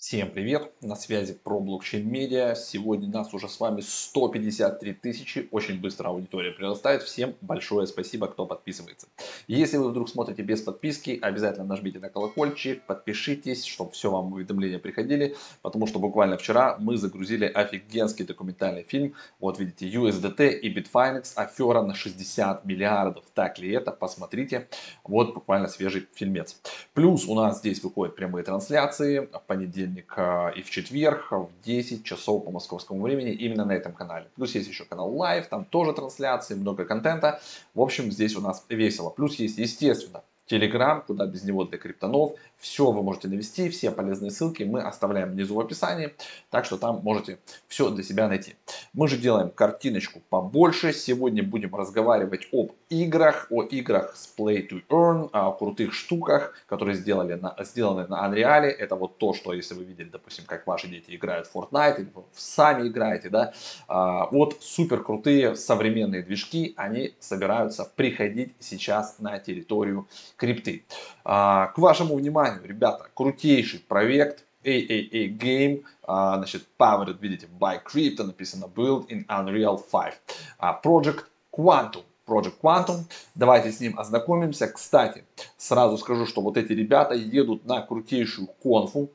Всем привет! На связи про блокчейн медиа. Сегодня нас уже с вами 153 тысячи. Очень быстро аудитория прирастает. Всем большое спасибо, кто подписывается. Если вы вдруг смотрите без подписки, обязательно нажмите на колокольчик, подпишитесь, чтобы все вам уведомления приходили. Потому что буквально вчера мы загрузили офигенский документальный фильм. Вот видите, USDT и Bitfinex афера на 60 миллиардов. Так ли это? Посмотрите. Вот буквально свежий фильмец. Плюс у нас здесь выходят прямые трансляции. В понедельник понедельник а, и в четверг в 10 часов по московскому времени именно на этом канале. Плюс есть еще канал Live, там тоже трансляции, много контента. В общем, здесь у нас весело. Плюс есть, естественно, Telegram, куда без него для криптонов. Все вы можете навести, все полезные ссылки мы оставляем внизу в описании, так что там можете все для себя найти. Мы же делаем картиночку побольше. Сегодня будем разговаривать об играх, о играх с Play to Earn, о крутых штуках, которые сделали на, сделаны на Unreal. Это вот то, что если вы видели, допустим, как ваши дети играют в Fortnite, или вы сами играете, да, а, вот супер крутые современные движки, они собираются приходить сейчас на территорию крипты. А, к вашему вниманию, ребята, крутейший проект AAA Game, а, значит, powered, видите, by Crypto, написано build in Unreal 5. А, Project Quantum. Project Quantum. Давайте с ним ознакомимся. Кстати, сразу скажу, что вот эти ребята едут на крутейшую конфу,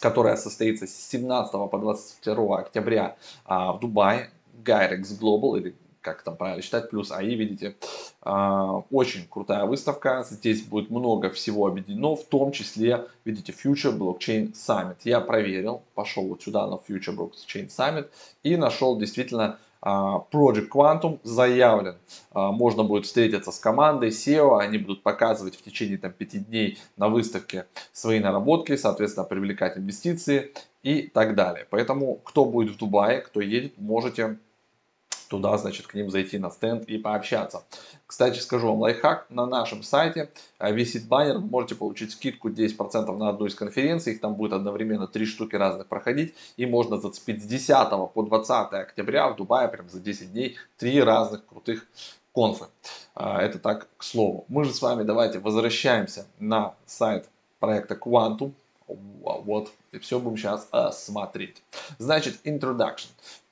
которая состоится с 17 по 22 октября а, в Дубае. Gyrex Global или как там правильно считать, плюс АИ, видите. А, очень крутая выставка, здесь будет много всего объединено, в том числе, видите, Future Blockchain Summit. Я проверил, пошел вот сюда на Future Blockchain Summit и нашел действительно а, Project Quantum заявлен. А, можно будет встретиться с командой SEO, они будут показывать в течение там, 5 дней на выставке свои наработки, соответственно, привлекать инвестиции и так далее. Поэтому, кто будет в Дубае, кто едет, можете туда, значит, к ним зайти на стенд и пообщаться. Кстати, скажу вам лайфхак, на нашем сайте э, висит баннер, вы можете получить скидку 10% на одну из конференций, их там будет одновременно три штуки разных проходить, и можно зацепить с 10 по 20 октября в Дубае, прям за 10 дней, три разных крутых конфы. А, это так к слову. Мы же с вами давайте возвращаемся на сайт проекта Quantum. Вот, и все будем сейчас смотреть. Значит, introduction.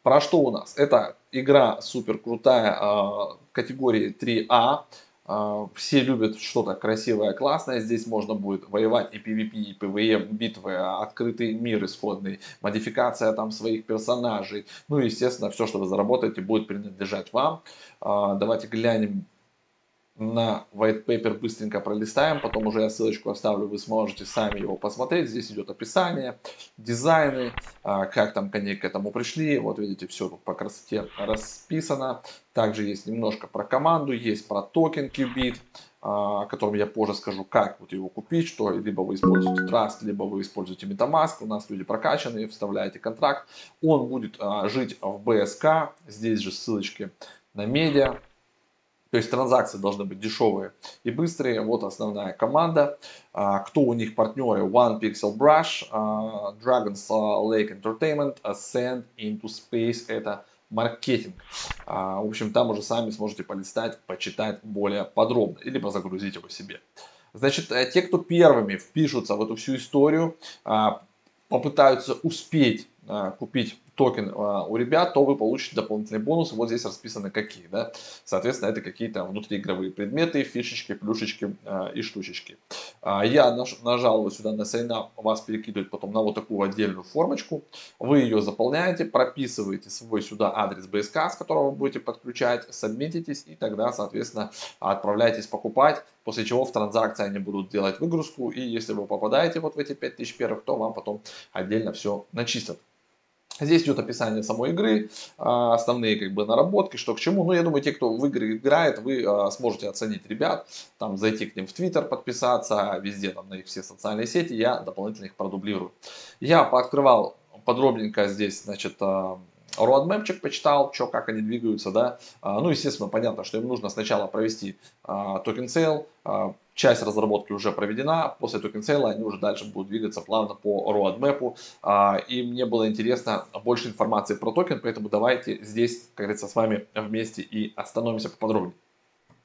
Про что у нас? Это игра супер крутая э, категории 3А. Э, все любят что-то красивое, классное. Здесь можно будет воевать и PvP, и PvE битвы, открытый мир исходный, модификация там своих персонажей. Ну и, естественно, все, что вы заработаете, будет принадлежать вам. Давайте глянем на white paper быстренько пролистаем, потом уже я ссылочку оставлю, вы сможете сами его посмотреть. Здесь идет описание, дизайны, а, как там коней к этому пришли. Вот видите, все тут по красоте расписано. Также есть немножко про команду, есть про токен Qubit, а, о котором я позже скажу, как вот его купить, что либо вы используете Trust, либо вы используете MetaMask. У нас люди прокачанные, вставляете контракт. Он будет а, жить в BSK, здесь же ссылочки на медиа, то есть транзакции должны быть дешевые и быстрые. Вот основная команда. А, кто у них партнеры? One Pixel Brush, а, Dragons Lake Entertainment, Ascend Into Space. Это маркетинг. А, в общем, там уже сами сможете полистать, почитать более подробно. Или загрузить его себе. Значит, э, те, кто первыми впишутся в эту всю историю, попытаются успеть купить токен а, у ребят, то вы получите дополнительные бонусы. Вот здесь расписаны какие. Да? Соответственно, это какие-то внутриигровые предметы, фишечки, плюшечки а, и штучечки. А, я нажал сюда на Up, вас перекидывает потом на вот такую отдельную формочку. Вы ее заполняете, прописываете свой сюда адрес БСК, с которого вы будете подключать, сабмититесь и тогда, соответственно, отправляйтесь покупать. После чего в транзакции они будут делать выгрузку. И если вы попадаете вот в эти 5000 первых, то вам потом отдельно все начислят. Здесь идет описание самой игры, а, основные как бы наработки, что к чему. Ну, я думаю, те, кто в игры играет, вы а, сможете оценить ребят, там зайти к ним в Твиттер, подписаться, везде там на их все социальные сети, я дополнительно их продублирую. Я пооткрывал подробненько здесь, значит, а, roadmap чик почитал, что, как они двигаются, да. Ну, естественно, понятно, что им нужно сначала провести token sale, часть разработки уже проведена, после token sale а они уже дальше будут двигаться плавно по roadmap. И мне было интересно больше информации про токен, поэтому давайте здесь, как говорится, с вами вместе и остановимся поподробнее.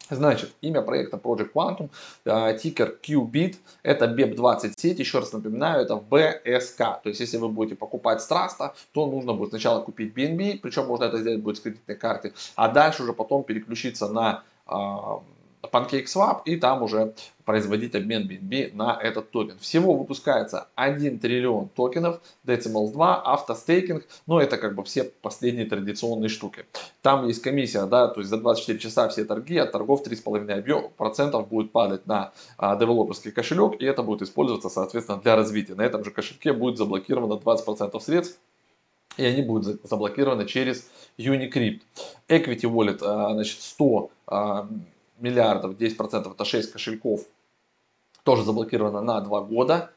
Значит, имя проекта Project Quantum, э, тикер QBit, это BEP20 сеть, еще раз напоминаю, это BSC. То есть, если вы будете покупать с Траста, то нужно будет сначала купить BNB, причем можно это сделать будет с кредитной карты, а дальше уже потом переключиться на а, PancakeSwap и там уже производить обмен BNB на этот токен. Всего выпускается 1 триллион токенов, Decimals 2, автостейкинг, но это как бы все последние традиционные штуки. Там есть комиссия, да, то есть за 24 часа все торги от торгов 3,5% будет падать на а, девелоперский кошелек, и это будет использоваться, соответственно, для развития. На этом же кошельке будет заблокировано 20% средств, и они будут заблокированы через Unicrypt. Equity Wallet, а, значит, 100 миллиардов, 10% это 6 кошельков, тоже заблокировано на 2 года.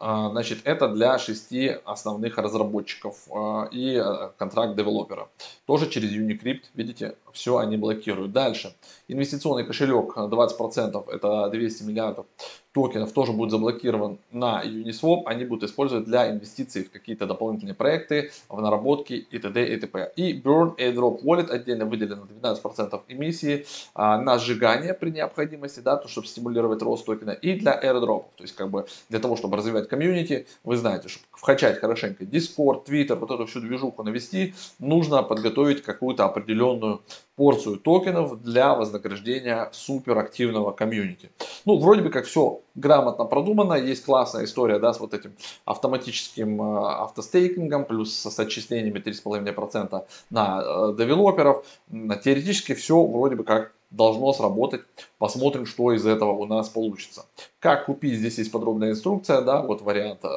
А, значит, это для шести основных разработчиков а, и э, контракт девелопера. Тоже через Unicrypt, видите, все они блокируют. Дальше, инвестиционный кошелек 20%, это 200 миллиардов токенов тоже будет заблокирован на Uniswap, они будут использовать для инвестиций в какие-то дополнительные проекты, в наработки и т.д. и т.п. И Burn Airdrop Wallet отдельно выделено 12% эмиссии а, на сжигание при необходимости, да, то, чтобы стимулировать рост токена, и для airdrop, то есть как бы для того, чтобы развивать комьюнити, вы знаете, чтобы вкачать хорошенько Discord, Twitter, вот эту всю движуху навести, нужно подготовить какую-то определенную порцию токенов для вознаграждения суперактивного комьюнити. Ну, вроде бы как все грамотно продумано, есть классная история, да, с вот этим автоматическим э, автостейкингом, плюс с отчислениями 3,5% на э, девелоперов. Теоретически все вроде бы как должно сработать. Посмотрим, что из этого у нас получится. Как купить, здесь есть подробная инструкция, да, вот вариант, э,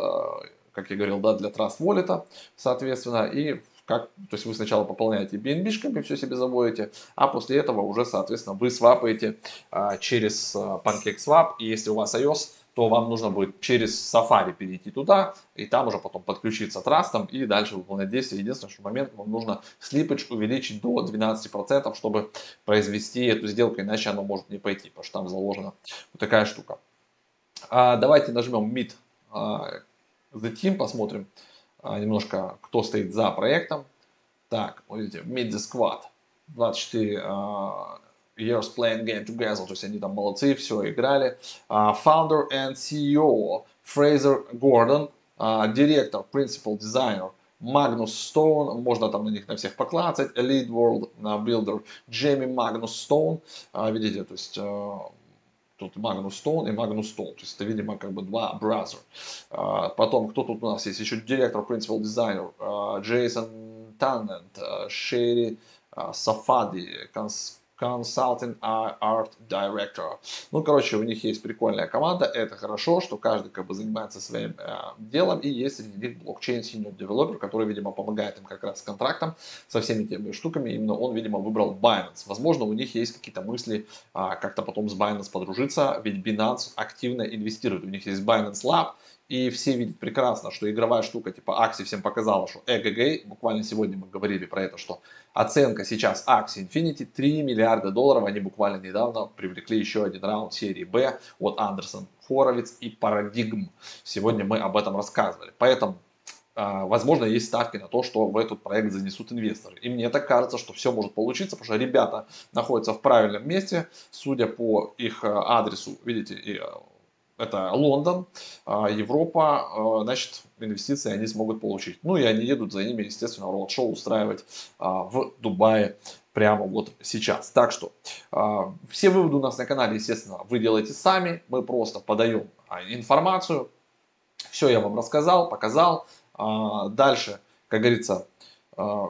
как я говорил, да, для Trust Wallet, соответственно, и как, то есть вы сначала пополняете BNB-шками, все себе заводите, а после этого уже, соответственно, вы свапаете а, через а, PancakeSwap, и если у вас iOS, то вам нужно будет через Safari перейти туда, и там уже потом подключиться трастом и дальше выполнять действия. Единственный что момент, вам нужно слипач увеличить до 12%, чтобы произвести эту сделку, иначе оно может не пойти, потому что там заложена вот такая штука. А, давайте нажмем Meet а, the Team, посмотрим, а, немножко, кто стоит за проектом. Так, вот видите, Meet the Squad. 24 uh, years playing game together, то есть они там молодцы, все играли. Uh, founder and CEO Фрейзер Гордон, uh, директор, principal designer Магнус Стоун, можно там на них на всех поклацать, Elite World Builder Джейми Магнус Стоун, видите, то есть Тут Магнус Стоун и Магнус Стоун. То есть это, видимо, как бы два brother. А, потом, кто тут у нас есть? Еще директор, principal designer Джейсон Таннент, Шерри Сафади, Consulting Art Director. Ну, короче, у них есть прикольная команда, это хорошо, что каждый как бы занимается своим э, делом, и есть среди них блокчейн senior developer, который, видимо, помогает им как раз с контрактом, со всеми теми штуками, именно он, видимо, выбрал Binance. Возможно, у них есть какие-то мысли э, как-то потом с Binance подружиться, ведь Binance активно инвестирует, у них есть Binance Lab, и все видят прекрасно, что игровая штука типа Axie всем показала, что эгг, буквально сегодня мы говорили про это, что оценка сейчас Axie Infinity 3 миллиарда долларов, они буквально недавно привлекли еще один раунд серии B от Андерсон Хоровиц и Paradigm. Сегодня мы об этом рассказывали. Поэтому а, возможно, есть ставки на то, что в этот проект занесут инвесторы. И мне так кажется, что все может получиться, потому что ребята находятся в правильном месте, судя по их а, адресу, видите, а, это Лондон, а, Европа, а, значит, инвестиции они смогут получить. Ну и они едут за ними, естественно, роуд-шоу устраивать а, в Дубае прямо вот сейчас. Так что все выводы у нас на канале, естественно, вы делаете сами. Мы просто подаем информацию. Все я вам рассказал, показал. Дальше, как говорится,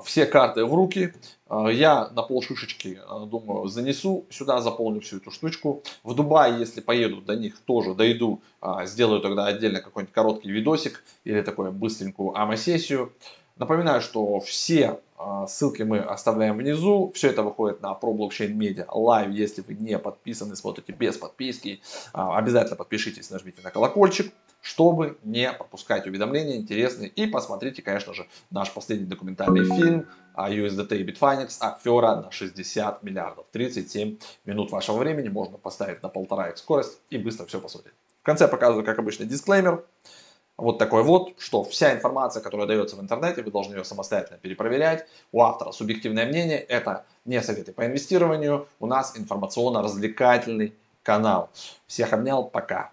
все карты в руки. А, я на полшишечки, а, думаю, занесу сюда, заполню всю эту штучку. В Дубае, если поеду до них, тоже дойду, сделаю тогда отдельно какой-нибудь короткий видосик или такую быстренькую АМА-сессию. Напоминаю, что все ссылки мы оставляем внизу. Все это выходит на Pro Blockchain Media Live. Если вы не подписаны, смотрите без подписки, обязательно подпишитесь, нажмите на колокольчик чтобы не пропускать уведомления интересные. И посмотрите, конечно же, наш последний документальный фильм USDT и Bitfinex афера на 60 миллиардов. 37 минут вашего времени можно поставить на полтора x скорость и быстро все посмотреть. В конце показываю, как обычно, дисклеймер. вот такой вот, что вся информация, которая дается в интернете, вы должны ее самостоятельно перепроверять. У автора субъективное мнение, это не советы по инвестированию, у нас информационно-развлекательный канал. Всех обнял, пока.